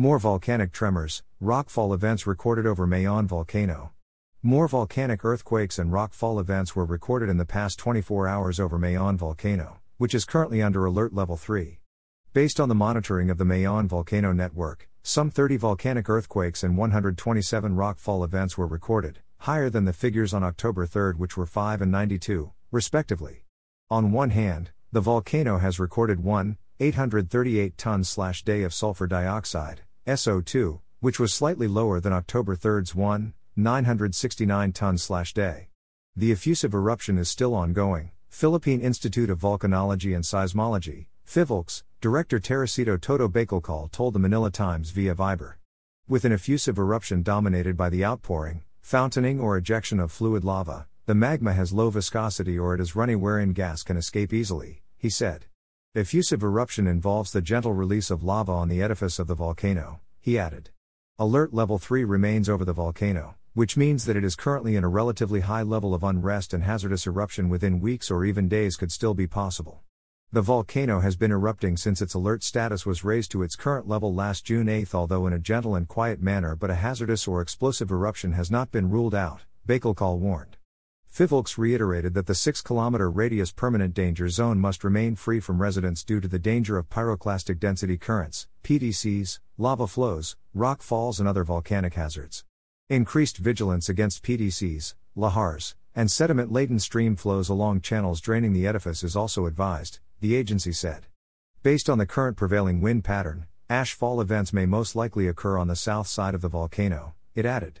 More volcanic tremors, rockfall events recorded over Mayon volcano. More volcanic earthquakes and rockfall events were recorded in the past 24 hours over Mayon volcano, which is currently under alert level 3. Based on the monitoring of the Mayon volcano network, some 30 volcanic earthquakes and 127 rockfall events were recorded, higher than the figures on October 3, which were 5 and 92, respectively. On one hand, the volcano has recorded 1, 838 tons slash day of sulfur dioxide, SO2, which was slightly lower than October 3's 1, 969 tons slash day. The effusive eruption is still ongoing. Philippine Institute of Volcanology and Seismology, PHIVOLCS, Director Teresito Toto Bacolcol told the Manila Times via Viber. With an effusive eruption dominated by the outpouring, fountaining or ejection of fluid lava, the magma has low viscosity or it is runny wherein gas can escape easily, he said. Effusive eruption involves the gentle release of lava on the edifice of the volcano, he added. Alert level 3 remains over the volcano which means that it is currently in a relatively high level of unrest and hazardous eruption within weeks or even days could still be possible. The volcano has been erupting since its alert status was raised to its current level last June 8, although in a gentle and quiet manner, but a hazardous or explosive eruption has not been ruled out, Bacolcol warned. PHIVOLCS reiterated that the 6 km radius permanent danger zone must remain free from residents due to the danger of pyroclastic density currents, PDCs, lava flows, rock falls, and other volcanic hazards. Increased vigilance against PDCs, lahars, and sediment laden stream flows along channels draining the edifice is also advised, the agency said. Based on the current prevailing wind pattern, ash fall events may most likely occur on the south side of the volcano, it added.